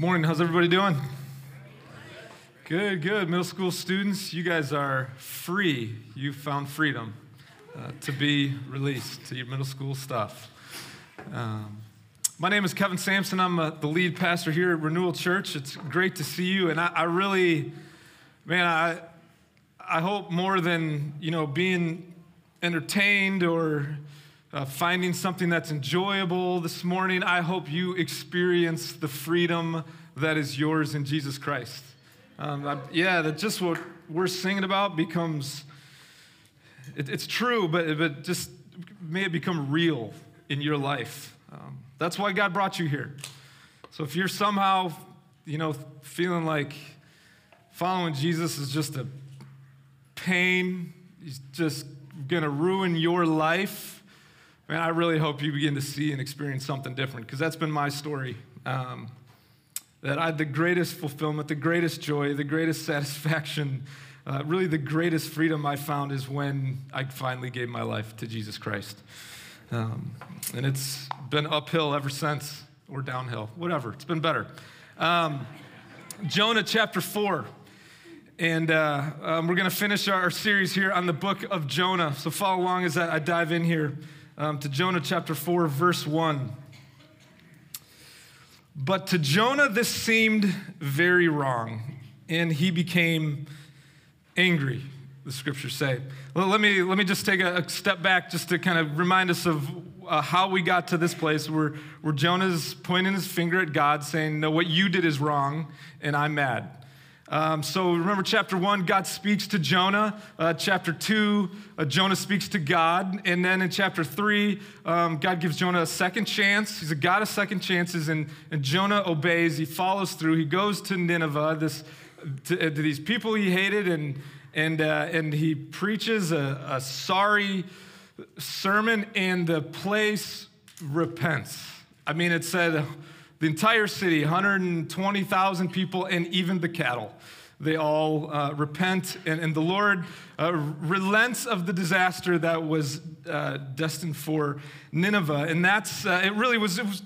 Morning, how's everybody doing? Good, good. Middle school students, you guys are free. You found freedom uh, to be released to your middle school stuff. Um, my name is Kevin Sampson. I'm uh, the lead pastor here at Renewal Church. It's great to see you, and I, I really, man, I, I hope more than you know being entertained or uh, finding something that's enjoyable this morning. I hope you experience the freedom that is yours in Jesus Christ. Um, I, yeah, that just what we're singing about becomes, it, it's true, but, but just may it become real in your life. Um, that's why God brought you here. So if you're somehow, you know, feeling like following Jesus is just a pain, he's just to ruin your life, man, I really hope you begin to see and experience something different because that's been my story. Um, that I had the greatest fulfillment, the greatest joy, the greatest satisfaction, uh, really the greatest freedom I found is when I finally gave my life to Jesus Christ. Um, and it's been uphill ever since, or downhill, whatever. It's been better. Um, Jonah chapter 4. And uh, um, we're going to finish our series here on the book of Jonah. So follow along as I dive in here um, to Jonah chapter 4, verse 1. But to Jonah, this seemed very wrong, and he became angry, the scriptures say. Well, let, me, let me just take a, a, step back just to kind of remind us of uh, how we got to this place where, where Jonah's pointing his finger at God, saying, No, what you did is wrong, and I'm mad. Um, so remember, chapter one, God speaks to Jonah. Uh, chapter two, uh, Jonah speaks to God. And then in chapter three, um, God gives Jonah a second chance. He's a God of second chances, and, and Jonah obeys. He follows through. He goes to Nineveh, this, to, uh, to these people he hated, and, and, uh, and he preaches a, a sorry sermon, and the place repents. I mean, it said, the entire city, 120,000 people, and even the cattle. They all uh, repent, and, and, the Lord uh, relents of the disaster that was uh, destined for Nineveh. And that's, uh, it really was, it was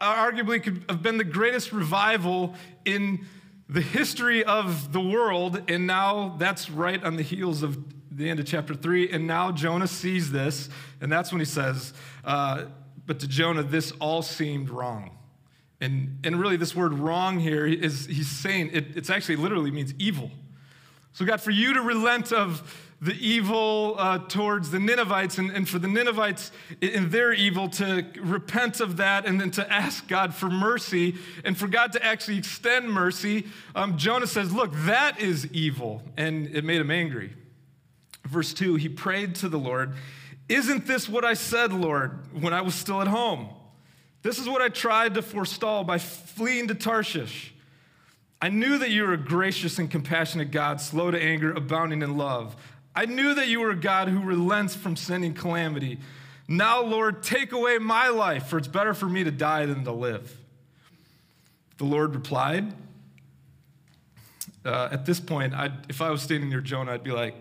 arguably could have been the greatest revival in the history of the world. And now that's right on the heels of the end of chapter three. And now Jonah sees this, and that's when he says, uh, But to Jonah, this all seemed wrong. And, and really, this word wrong here is he's saying it, it's actually literally means evil. So, God, for you to relent of the evil uh, towards the Ninevites, and, and for the Ninevites in their evil to repent of that and then to ask God for mercy, and for God to actually extend mercy, um, Jonah says, Look, that is evil. And it made him angry. Verse 2 He prayed to the Lord, Isn't this what I said, Lord, when I was still at home? This is what I tried to forestall by fleeing to Tarshish. I knew that you were a gracious and compassionate God, slow to anger, abounding in love. I knew that you were a God who relents from sending calamity. Now, Lord, take away my life, for it's better for me to die than to live. The Lord replied, uh, At this point, I'd, if I was standing near Jonah, I'd be like,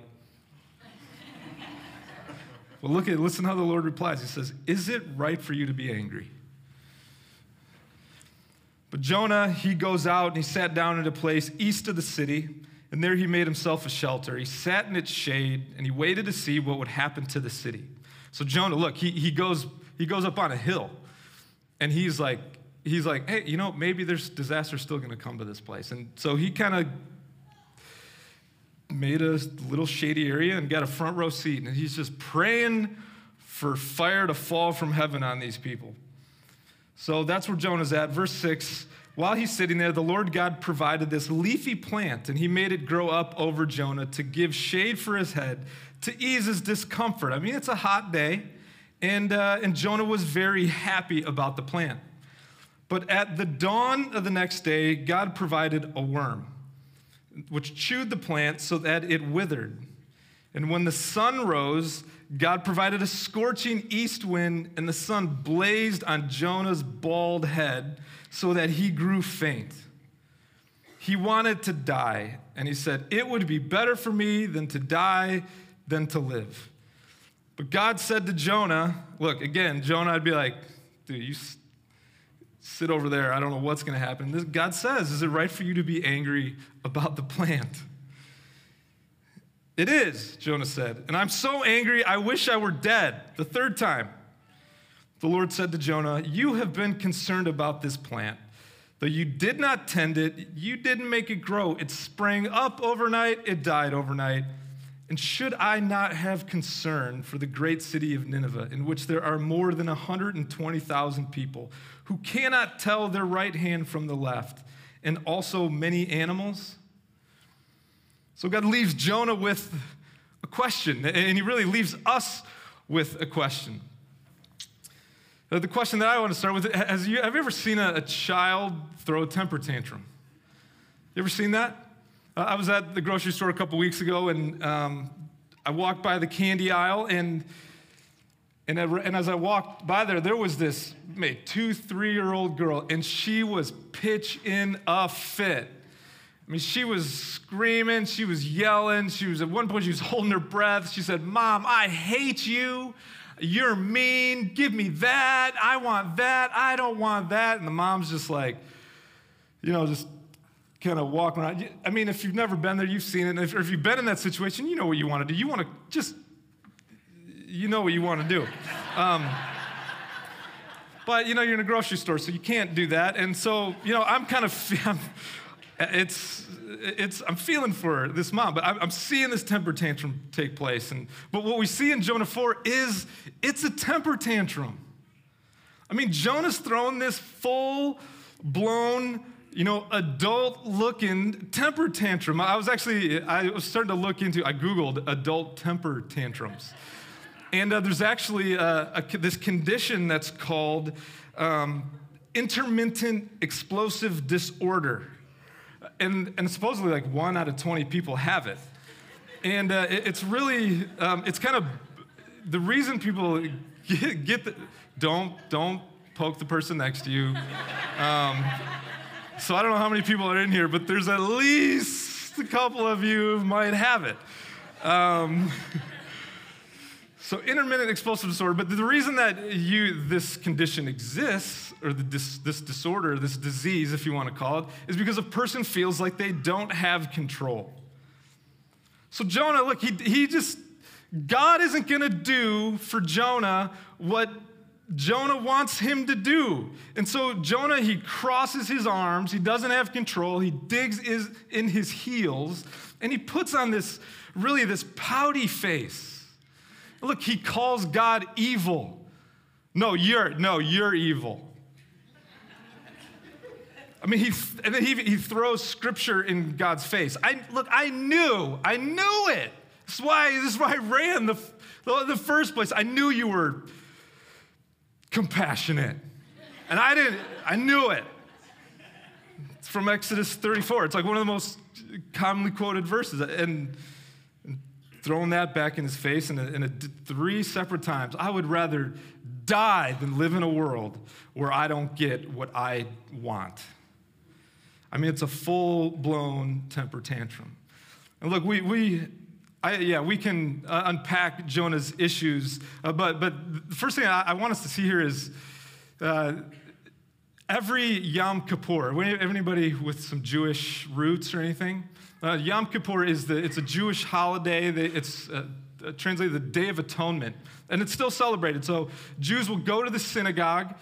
Well, look at, listen how the Lord replies. He says, Is it right for you to be angry? But Jonah, he goes out and he sat down in a place east of the city, and there he made himself a shelter. He sat in its shade and he waited to see what would happen to the city. So Jonah, look, he, he goes he goes up on a hill and he's like, he's like, hey, you know, maybe there's disaster still gonna come to this place. And so he kind of made a little shady area and got a front row seat, and he's just praying for fire to fall from heaven on these people. So that's where Jonah's at. Verse 6 While he's sitting there, the Lord God provided this leafy plant, and he made it grow up over Jonah to give shade for his head, to ease his discomfort. I mean, it's a hot day, and, uh, and Jonah was very happy about the plant. But at the dawn of the next day, God provided a worm, which chewed the plant so that it withered. And when the sun rose, God provided a scorching east wind, and the sun blazed on Jonah's bald head so that he grew faint. He wanted to die, and he said, It would be better for me than to die than to live. But God said to Jonah, Look, again, Jonah, I'd be like, Dude, you sit over there. I don't know what's going to happen. This, God says, Is it right for you to be angry about the plant? It is, Jonah said. And I'm so angry, I wish I were dead. The third time. The Lord said to Jonah, You have been concerned about this plant. Though you did not tend it, you didn't make it grow. It sprang up overnight, it died overnight. And should I not have concern for the great city of Nineveh, in which there are more than 120,000 people who cannot tell their right hand from the left, and also many animals? So God leaves Jonah with a question, and he really leaves us with a question. Uh, the question that I want to start with has you, have you ever seen a, a child throw a temper tantrum? You ever seen that? Uh, I was at the grocery store a couple weeks ago and um, I walked by the candy aisle and, and, and as I walked by there, there was this maybe two, three year old girl and she was pitch in a fit. I mean, she was screaming, she was yelling, she was at one point she was holding her breath. She said, Mom, I hate you. You're mean. Give me that. I want that. I don't want that. And the mom's just like, you know, just kind of walking around. I mean, if you've never been there, you've seen it. And if, if you've been in that situation, you know what you want to do. You want to just, you know what you want to do. Um, but, you know, you're in a grocery store, so you can't do that. And so, you know, I'm kind of, I'm, it's, it's, I'm feeling for this mom, but I'm, seeing this temper tantrum take place. And, but what we see in Jonah 4 is it's a temper tantrum. I mean, Jonah's throwing this full blown, you know, adult looking temper tantrum. I was actually, I was starting to look into, I Googled adult temper tantrums. And uh, there's actually a, a, this condition that's called um, intermittent explosive disorder and, and supposedly like one out of 20 people have it. And uh, it, it's really, um, it's kind of the reason people get, get the, don't, don't poke the person next to you. Um, so I don't know how many people are in here, but there's at least a couple of you might have it. Um, so intermittent explosive disorder, but the reason that you, this condition exists, or this, this disorder, this disease, if you want to call it, is because a person feels like they don't have control. So Jonah, look, he, he just, God isn't going to do for Jonah what Jonah wants him to do. And so Jonah, he crosses his arms, he doesn't have control, he digs in his heels, and he puts on this, really, this pouty face. Look, he calls God evil. No, you're, no, you're evil. I mean, he, and then he, he throws scripture in God's face. I, look, I knew, I knew it. This is why, this is why I ran the, the first place. I knew you were compassionate. And I didn't, I knew it. It's from Exodus 34. It's like one of the most commonly quoted verses. And thrown that back in his face in, a, in three separate times. I would rather die than live in a world where I don't get what I want. I mean, it's a full blown temper tantrum. And look, we, we I, yeah, we can uh, unpack Jonah's issues, uh, but, but the first thing I, I, want us to see here is uh, every Yom Kippur. Anybody with some Jewish roots or anything? Uh, Yom Kippur is the, it's a Jewish holiday. It's uh, uh, translated the Day of Atonement, and it's still celebrated. So Jews will go to the synagogue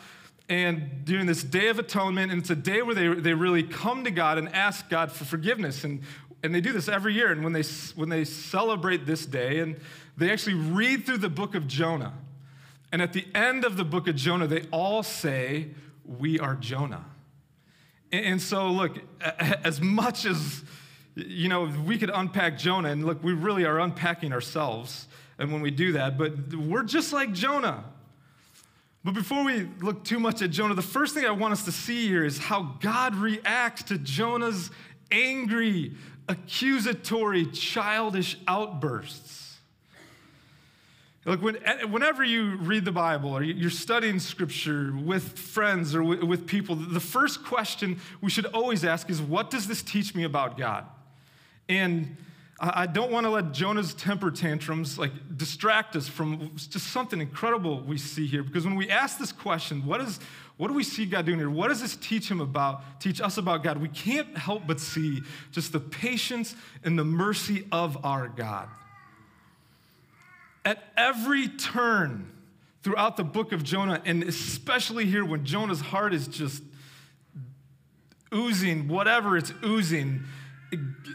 and during this Day of Atonement, and it's a day where they, they really come to God and ask God for forgiveness. And, and they do this every year. And when they, when they celebrate this day, and they actually read through the book of Jonah. And at the end of the book of Jonah, they all say, We are Jonah. And, and so, look, as much as you know, we could unpack Jonah, and look, we really are unpacking ourselves and when we do that, but we're just like Jonah. But before we look too much at Jonah, the first thing I want us to see here is how God reacts to Jonah's angry, accusatory, childish outbursts. Look, when, whenever you read the Bible or you're studying scripture with friends or with people, the first question we should always ask is, What does this teach me about God? And I don't want to let Jonah's temper tantrums like distract us from just something incredible we see here. Because when we ask this question, what, is, what do we see God doing here? What does this teach him about, teach us about God? We can't help but see just the patience and the mercy of our God. At every turn throughout the book of Jonah, and especially here when Jonah's heart is just oozing, whatever it's oozing,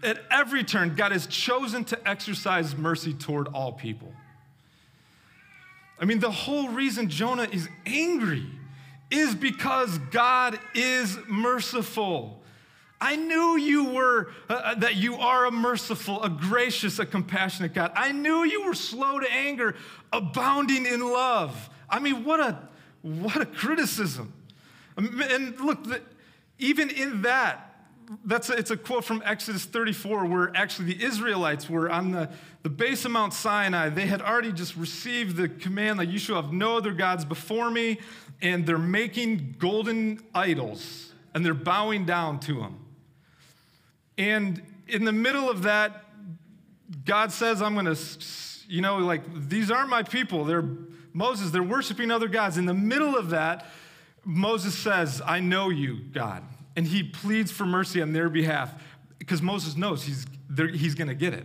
at every turn, God has chosen to exercise mercy toward all people. I mean, the whole reason Jonah is angry is because God is merciful. I knew you were, uh, uh, that you are a merciful, a gracious, a compassionate God. I knew you were slow to anger, abounding in love. I mean, what a, what a criticism. And look, even in that, that's a, it's a quote from Exodus 34, where actually the Israelites were on the, the base of Mount Sinai. They had already just received the command that you shall have no other gods before me, and they're making golden idols and they're bowing down to them. And in the middle of that, God says, I'm going to, you know, like, these aren't my people. They're Moses, they're worshiping other gods. In the middle of that, Moses says, I know you, God. And he pleads for mercy on their behalf because Moses knows he's, he's going to get it.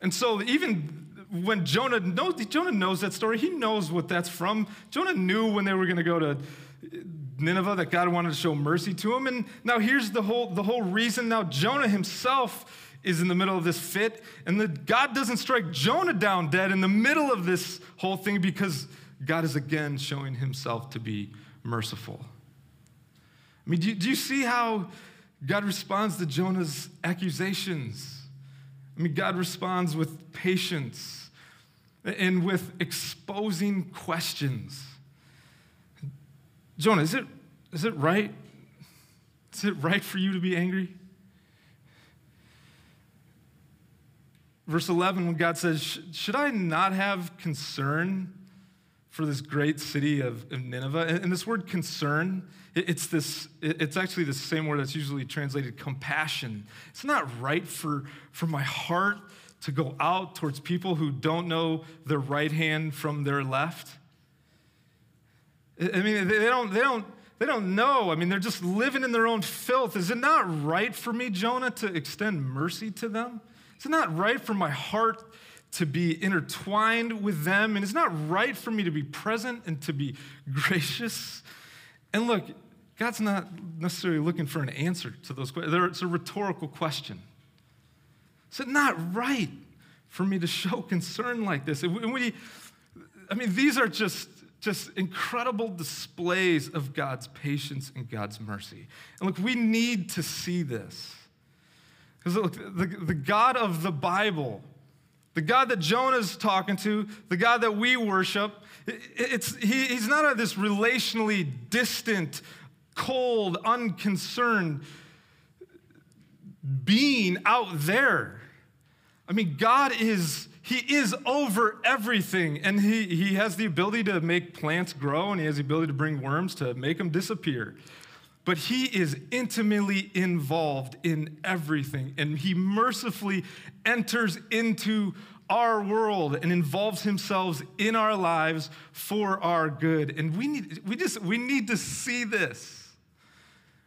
And so, even when Jonah knows, Jonah knows that story, he knows what that's from. Jonah knew when they were going to go to Nineveh that God wanted to show mercy to him. And now here's the whole, the whole reason. Now, Jonah himself is in the middle of this fit, and the, God doesn't strike Jonah down dead in the middle of this whole thing because God is again showing himself to be merciful. I mean, do you, do you see how God responds to Jonah's accusations? I mean, God responds with patience and with exposing questions. Jonah, is it, is it right? Is it right for you to be angry? Verse 11, when God says, Should I not have concern for this great city of, Nineveh? And this word concern, it's, this, it's actually the same word that's usually translated compassion. It's not right for, for my heart to go out towards people who don't know their right hand from their left. I mean, they don't, they don't, they don't know. I mean, they're just living in their own filth. Is it not right for me, Jonah, to extend mercy to them? Is it not right for my heart to be intertwined with them? And it's not right for me to be present and to be gracious? And look, God's not necessarily looking for an answer to those questions. It's a rhetorical question. Is it not right for me to show concern like this? And We, I mean, these are just just incredible displays of God's patience and God's mercy. And look, we need to see this. Because look, the, the God of the Bible, the God that Jonah's talking to, the God that we worship, it's, he, he's not this relationally distant, cold, unconcerned being out there. I mean, God is he is over everything, and he, he has the ability to make plants grow, and he has the ability to bring worms to make them disappear. But he is intimately involved in everything, and he mercifully enters into our world and involves himself in our lives for our good. And we need, we just, we need to see this.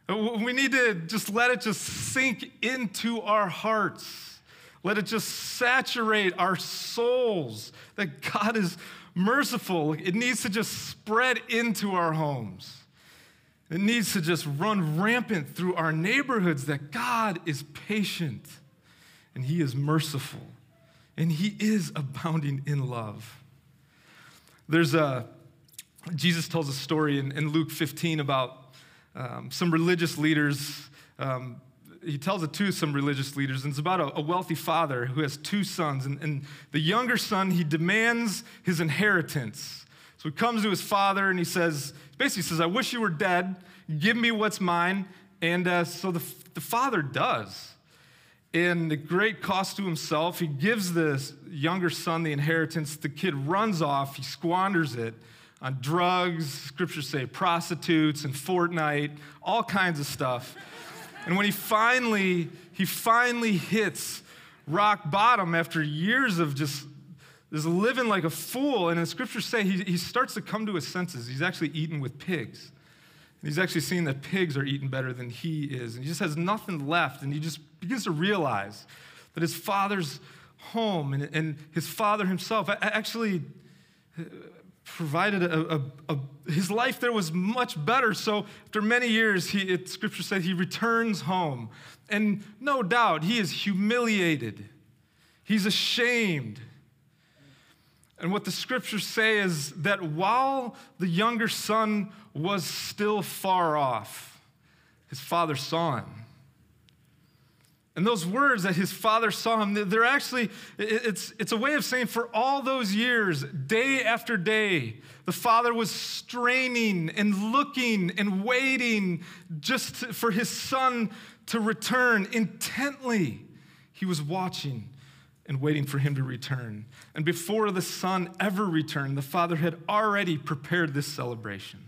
We need to just let it just sink into our hearts. Let it just saturate our souls that God is merciful. It needs to just spread into our homes. It needs to just run rampant through our neighborhoods that God is patient and He is merciful and He is abounding in love. There's a, Jesus tells a story in, in Luke 15 about um, some religious leaders um, he tells it to some religious leaders, and it's about a, a wealthy father who has two sons. And, and the younger son, he demands his inheritance. So he comes to his father and he says, basically says, I wish you were dead. Give me what's mine. And uh, so the, the father does. And the great cost to himself, he gives the younger son the inheritance. The kid runs off, he squanders it on drugs, scriptures say prostitutes and Fortnite, all kinds of stuff. And when he finally, he finally hits rock bottom after years of just is living like a fool. And the scriptures say he, he starts to come to his senses. He's actually eating with pigs. And he's actually seeing that pigs are eating better than he is. And he just has nothing left. And he just begins to realize that his father's home and, and his father himself actually uh, provided a, a, a, his life there was much better. So after many years, he, it, scripture said he returns home. And no doubt, he is humiliated. He's ashamed. And what the scriptures say is that while the younger son was still far off, his father saw him. And those words that his father saw him, they're actually, it's, it's a way of saying for all those years, day after day, the father was straining and looking and waiting just for his son to return intently. He was watching and waiting for him to return. And before the son ever returned, the father had already prepared this celebration.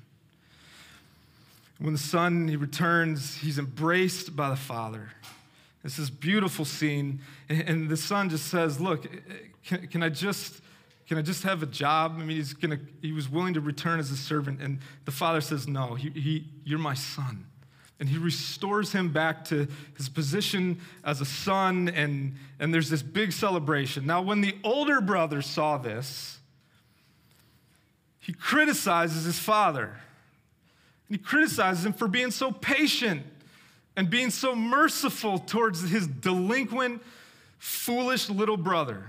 When the son he returns, he's embraced by the father. It's this beautiful scene, and the son just says, "Look, can, can I just?" Can I just have a job? I mean, he's gonna, he was willing to return as a servant. And the father says, No, he, he, you're my son. And he restores him back to his position as a son, and, and there's this big celebration. Now, when the older brother saw this, he criticizes his father. And he criticizes him for being so patient and being so merciful towards his delinquent, foolish little brother.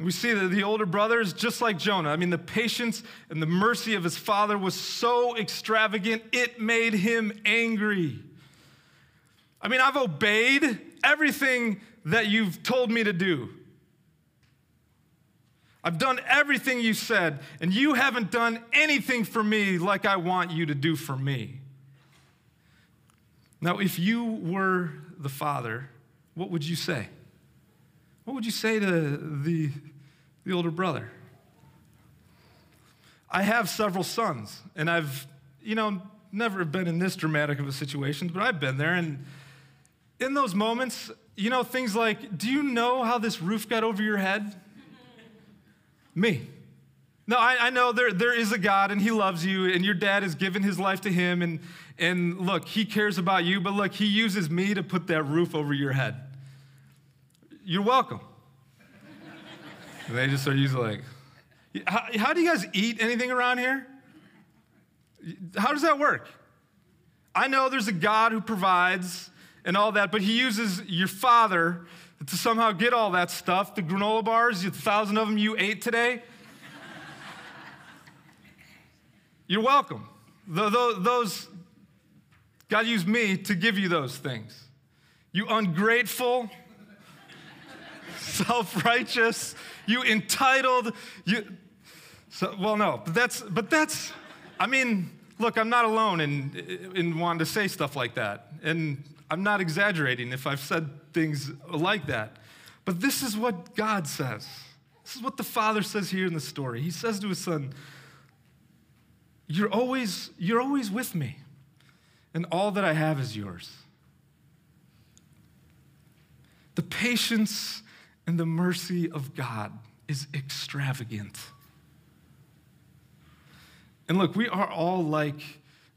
We see that the older brother is just like Jonah. I mean, the patience and the mercy of his father was so extravagant, it made him angry. I mean, I've obeyed everything that you've told me to do. I've done everything you said, and you haven't done anything for me like I want you to do for me. Now, if you were the father, what would you say? What would you say to the, the older brother? I have several sons, and I've, you know, never been in this dramatic of a situation, but I've been there. And in those moments, you know, things like, do you know how this roof got over your head? Me. No, I, I, know there, there is a God and He loves you, and your dad has given His life to Him, and, and look, He cares about you, but look, He uses me to put that roof over your head. You're welcome. and they just are usually like, how, how do you guys eat anything around here? How does that work? I know there's a God who provides and all that, but He uses your father to somehow get all that stuff. The granola bars, the thousand of them you ate today, You're welcome. Those, God used me to give you those things. You ungrateful, self righteous, you entitled, you. So, well, no, but that's, but that's, I mean, look, I'm not alone in, in wanting to say stuff like that. And I'm not exaggerating if I've said things like that. But this is what God says. This is what the Father says here in the story. He says to his son, you're always, you're always with me, and all that I have is yours. The patience and the mercy of God is extravagant. And look, we are all like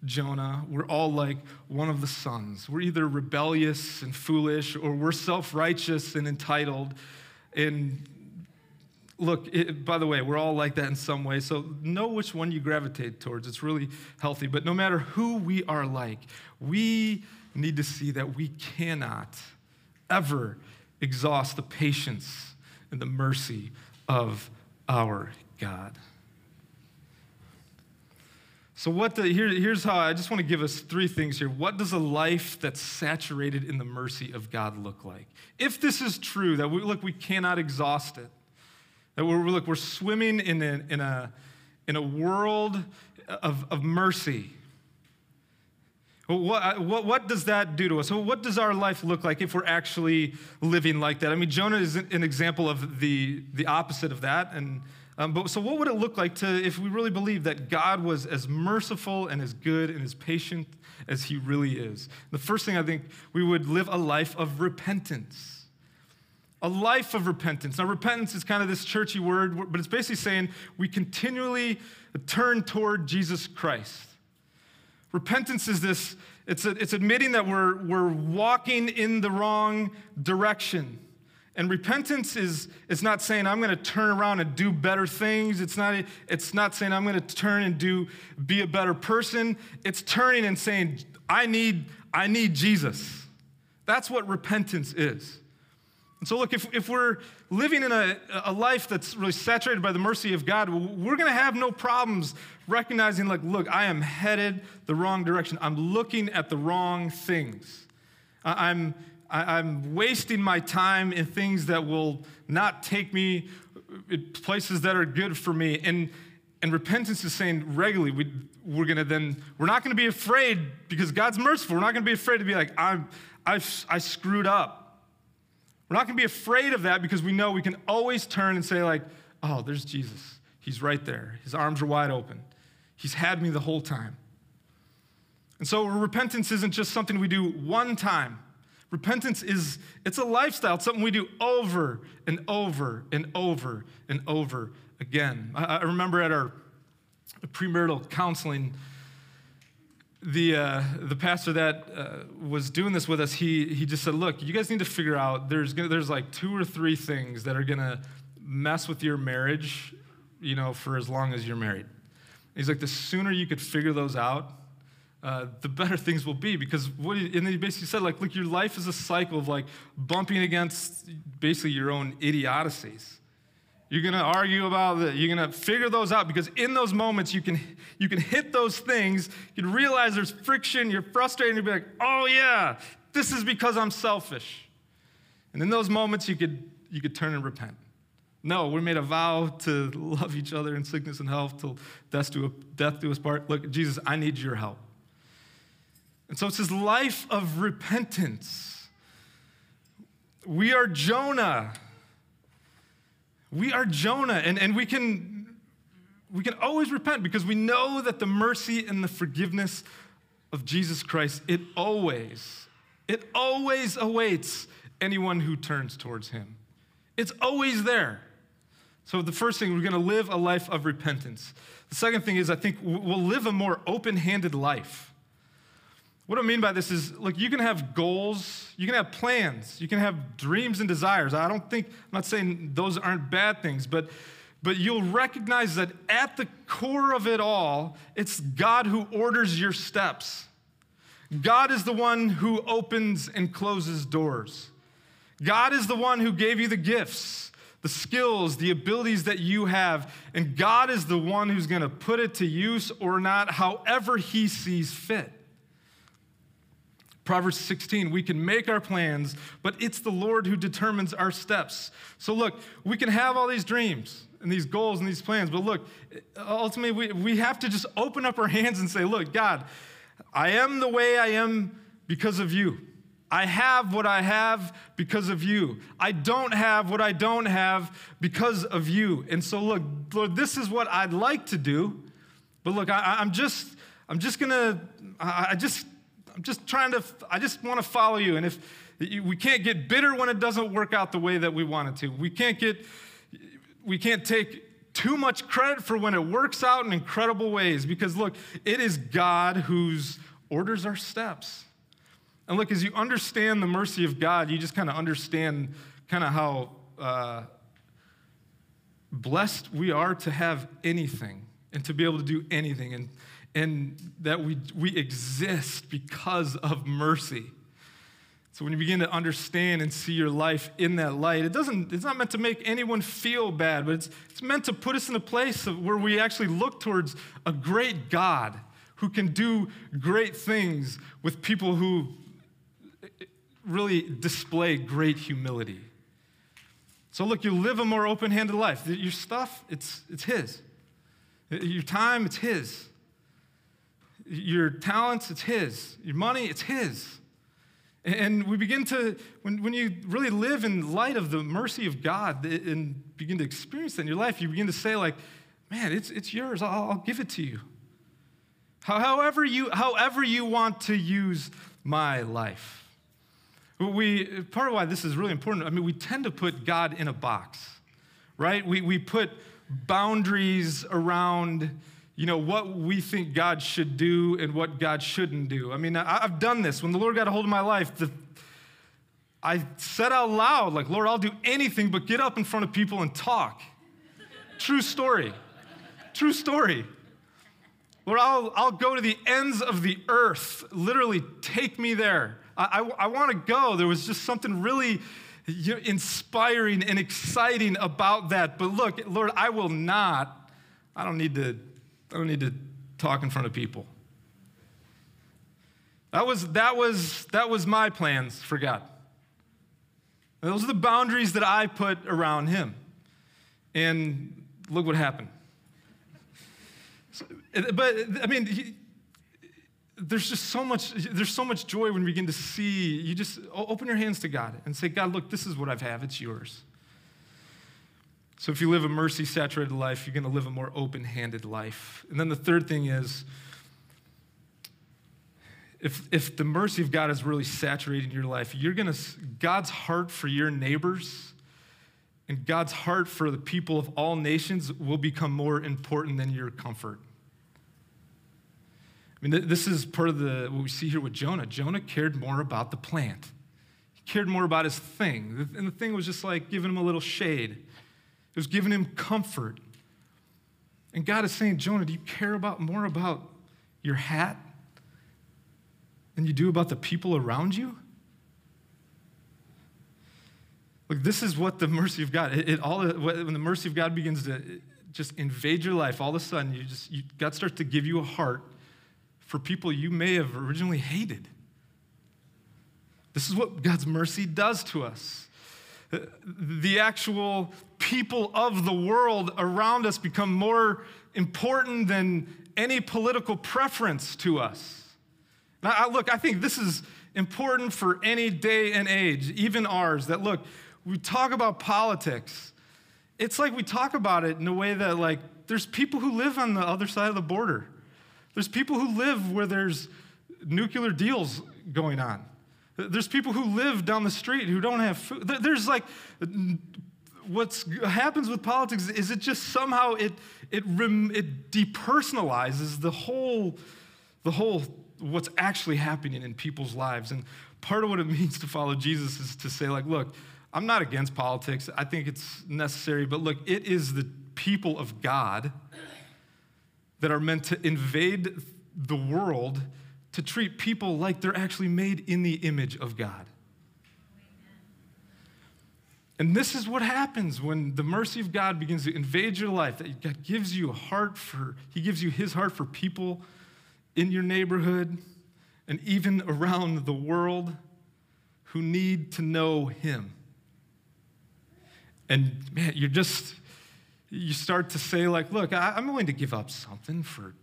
Jonah. We're all like one of the sons. We're either rebellious and foolish, or we're self righteous and entitled. And look, it, by the way, we're all like that in some way. So know which one you gravitate towards. It's really healthy. But no matter who we are like, we need to see that we cannot ever exhaust the patience and the mercy of our God. So, what the, here, here's how I just want to give us three things here. What does a life that's saturated in the mercy of God look like? If this is true, that we, look, we cannot exhaust it, that we're, look, we're swimming in a, in a, in a world of, of mercy. What, what, what does that do to us? What does our life look like if we're actually living like that? I mean, Jonah is an example of the, the opposite of that. And, um, but, so, what would it look like to, if we really believe that God was as merciful and as good and as patient as he really is? The first thing I think we would live a life of repentance a life of repentance. Now, repentance is kind of this churchy word, but it's basically saying we continually turn toward Jesus Christ. Repentance is this it's, a, it's admitting that we're, we're walking in the wrong direction. And repentance is, not saying I'm going to turn around and do better things. It's not, it's not saying I'm going to turn and do, be a better person. It's turning and saying, I need, I need Jesus. That's what repentance is. And so, look, if, if we're living in a, a life that's really saturated by the mercy of God, we're going to have no problems recognizing, like, look, I am headed the wrong direction. I'm looking at the wrong things. I'm, I'm wasting my time in things that will not take me uh, places that are good for me. And, and repentance is saying regularly, we, we're to then, we're not to be afraid because God's merciful. We're not to be afraid to be like, I'm, I've, I screwed up. We're not to be afraid of that because we know we can always turn and say, like, oh, there's Jesus. He's right there. His arms are wide open. He's had me the whole time. And so repentance isn't just something we do one time. Repentance is it's a lifestyle, it's something we do over and over and over and over again. I, I remember at our premarital counseling the, uh, the pastor that uh, was doing this with us, he, he just said, Look, you guys need to figure out there's, gonna, there's like two or three things that are to mess with your marriage, you know, for as long as you're married. He's like, The sooner you could figure those out, uh, the better things will be. Because what he, and he basically said, like, look, your life is a cycle of like bumping against basically your own idiocies. You're going to argue about it. You're going to figure those out because in those moments you can you can hit those things. You can realize there's friction. You're frustrated. You'll be like, oh yeah, this is because I'm selfish. And in those moments you could you could turn and repent. No, we made a vow to love each other in sickness and health till death do, death do us part. Look, Jesus, I need your help. And so it's this life of repentance. We are Jonah. We are Jonah, and, and we, can, we can always repent because we know that the mercy and the forgiveness of Jesus Christ, it always, it always awaits anyone who turns towards him. It's always there. So, the first thing, we're going to live a life of repentance. The second thing is, I think we'll live a more open handed life. What I mean by this is, look, you can have goals, you can have plans, you can have dreams and desires. I don't think, I'm not saying those aren't bad things, but, but you'll recognize that at the core of it all, it's God who orders your steps. God is the one who opens and closes doors. God is the one who gave you the gifts, the skills, the abilities that you have, and God is the one who's going to put it to use or not, however He sees fit. Proverbs 16, we can make our plans, but it's the Lord who determines our steps. So, look, we can have all these dreams and these goals and these plans, but look, ultimately, we, we have to just open up our hands and say, Look, God, I am the way I am because of you. I have what I have because of you. I don't have what I don't have because of you. And so, look, Lord, this is what I'd like to do, but look, I, am just, I'm just gonna, I, I just, I'm just trying to, I just want to follow you. And if we can't get bitter when it doesn't work out the way that we want it to, we can't get, we can't take too much credit for when it works out in incredible ways because look, it is God who's orders our steps. And look, as you understand the mercy of God, you just kind of understand kind of how uh, blessed we are to have anything and to be able to do anything. And and that we, we exist because of mercy. So when you begin to understand and see your life in that light, it doesn't, it's not meant to make anyone feel bad, but it's, it's meant to put us in a place where we actually look towards a great God who can do great things with people who really display great humility. So look, you live a more open-handed life. Your stuff, it's, it's his. Your time, it's his. Your talents, it's His. Your money, it's His. And we begin to, when, when you really live in light of the mercy of God and begin to experience that in your life, you begin to say, like, man, it's, it's yours. I'll, I'll give it to you. However you. however you want to use my life. We, part of why this is really important, I mean, we tend to put God in a box, right? We, we put boundaries around, you know, what we think God should do and what God shouldn't do. I mean, I, I've done this. When the Lord got a hold of my life, the, I said out loud, like, Lord, I'll do anything but get up in front of people and talk. True story. True story. Lord, I'll, I'll go to the ends of the earth. Literally, take me there. I, I, I want to go. There was just something really you know, inspiring and exciting about that. But look, Lord, I will not, I don't need to, I don't need to talk in front of people. That was, that was, that was my plans for God. Those are the boundaries that I put around him. And look what happened. But I mean, he, there's just so much there's so much joy when we begin to see you just open your hands to god and say god look this is what i have. Have it's yours. So if you live a mercy saturated life you're going to live a more open-handed life. And then the third thing is if, if the mercy of god is really saturating your life you're going to god's heart for your neighbors and god's heart for the people of all nations will become more important than your comfort I mean, this is part of the, what we see here with Jonah. Jonah cared more about the plant, he cared more about his thing. And the thing was just like giving him a little shade, it was giving him comfort. And God is saying, Jonah, do you care about more about your hat than you do about the people around you? Look, this is what the mercy of God, it, it all, when the mercy of God begins to just invade your life, all of a sudden, you just, you, God starts to give you a heart for people you may have originally hated. This is what God's mercy does to us. Uh, the actual people of the world around us become more important than any political preference to us. Now, look, I think this is important for any day and age, even ours, that look, we talk about politics. It's like we talk about it in a way that, like, there's people who live on the other side of the border. There's people who live where there's nuclear deals going on. There's people who live down the street who don't have food. There's like, what happens with politics is it just somehow it, it, it depersonalizes the whole, the whole, what's actually happening in people's lives. And part of what it means to follow Jesus is to say, like, look, I'm not against politics. I think it's necessary, but look, it is the people of God that are meant to invade the world to treat people like they're actually made in the image of God. And this is what happens when the mercy of God begins to invade your life. That God gives you a heart for, He gives you His heart for people in your neighborhood and even around the world who need to know Him. And man, you're just, you start to say, like, look, I, am willing to give up something for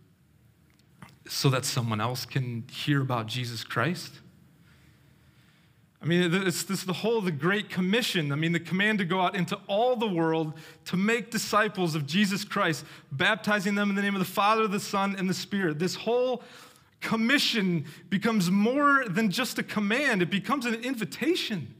so that someone else can hear about Jesus Christ. I mean, it's this the whole the Great Commission. I mean, the command to go out into all the world to make disciples of Jesus Christ, baptizing them in the name of the Father, the Son, and the Spirit. This whole commission becomes more than just a command, it becomes an invitation.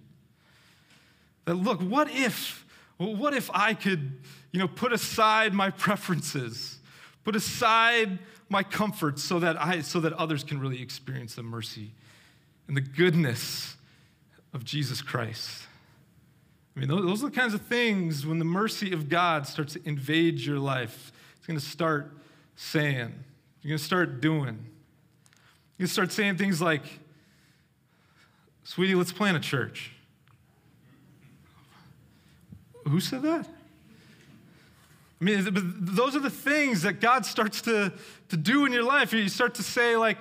That look, what if, well, what if I could you know, put aside my preferences, put aside my comforts so that, I, so that others can really experience the mercy and the goodness of Jesus Christ. I mean, those are the kinds of things when the mercy of God starts to invade your life. It's going to start saying, you're going to start doing. You're going to start saying things like, Sweetie, let's plant a church. Who said that? I mean, those are the things that God starts to, to do in your life. You start to say, like,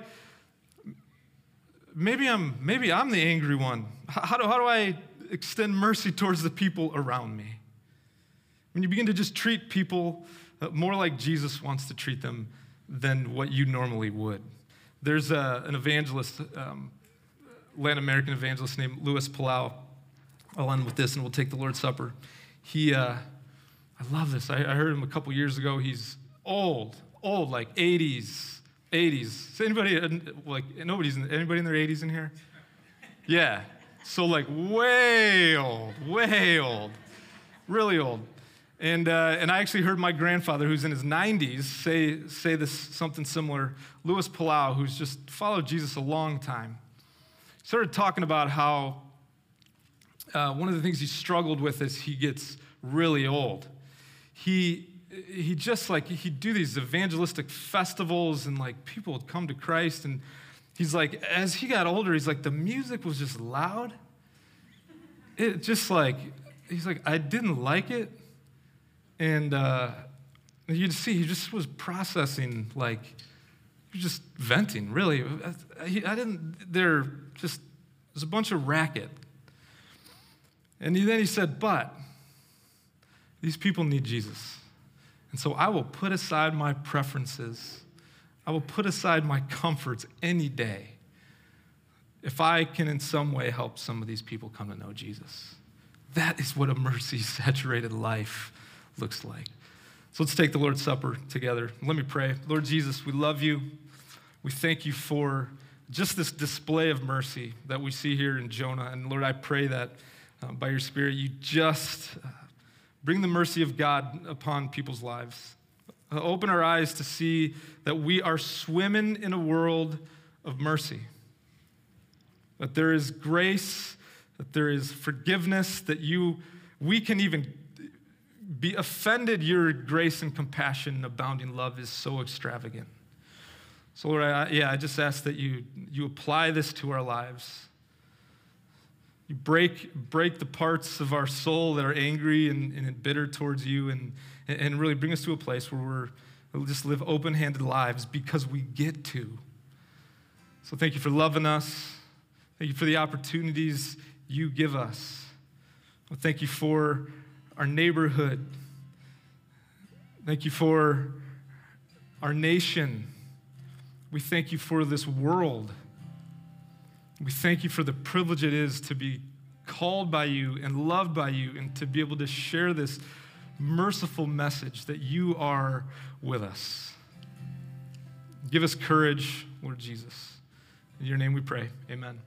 maybe I'm, maybe I'm the angry one. How do, how do I extend mercy towards the people around me? When you begin to just treat people uh, more like Jesus wants to treat them than what you normally would. There's a, an evangelist, um, Latin American evangelist named Luis Palau. I'll end with this and we'll take the Lord's Supper. He, uh, I love this. I, I heard him a couple years ago. He's old, old, like 80s, 80s. Is anybody, like, nobody's, in, anybody in their 80s in here? Yeah. So, like, way old, way old, really old. And, uh, and I actually heard my grandfather, who's in his 90s, say, say this something similar. Luis Palau, who's just followed Jesus a long time, started talking about how uh, one of the things he struggled with as he gets really old. He, he just like, he'd do these evangelistic festivals and like people would come to Christ. And he's like, as he got older, he's like, the music was just loud. It just like, he's like, I didn't like it. And uh, you'd see he just was processing, like, just venting, really. I, I didn't, they're just, there's a bunch of racket. And then he said, but these people need Jesus. And so I will put aside my preferences. I will put aside my comforts any day if I can in some way help some of these people come to know Jesus. That is what a mercy saturated life looks like. So let's take the Lord's Supper together. Let me pray. Lord Jesus, we love you. We thank you for just this display of mercy that we see here in Jonah. And Lord, I pray that uh, by your Spirit, you just uh, bring the mercy of God upon people's lives. Uh, open our eyes to see that we are swimming in a world of mercy, that there is grace, that there is forgiveness, that you, we can even be offended your grace and compassion and abounding love is so extravagant. So, Lord, I, yeah, I just ask that you, you apply this to our lives. You break, break the parts of our soul that are angry and, and bitter towards you and, and really bring us to a place where we're, we'll just live open handed lives because we get to. So, thank you for loving us. Thank you for the opportunities you give us. Well, thank you for our neighborhood. Thank you for our nation. We thank you for this world. We thank you for the privilege it is to be called by you and loved by you and to be able to share this merciful message that you are with us. Give us courage, Lord Jesus. In your name we pray. Amen.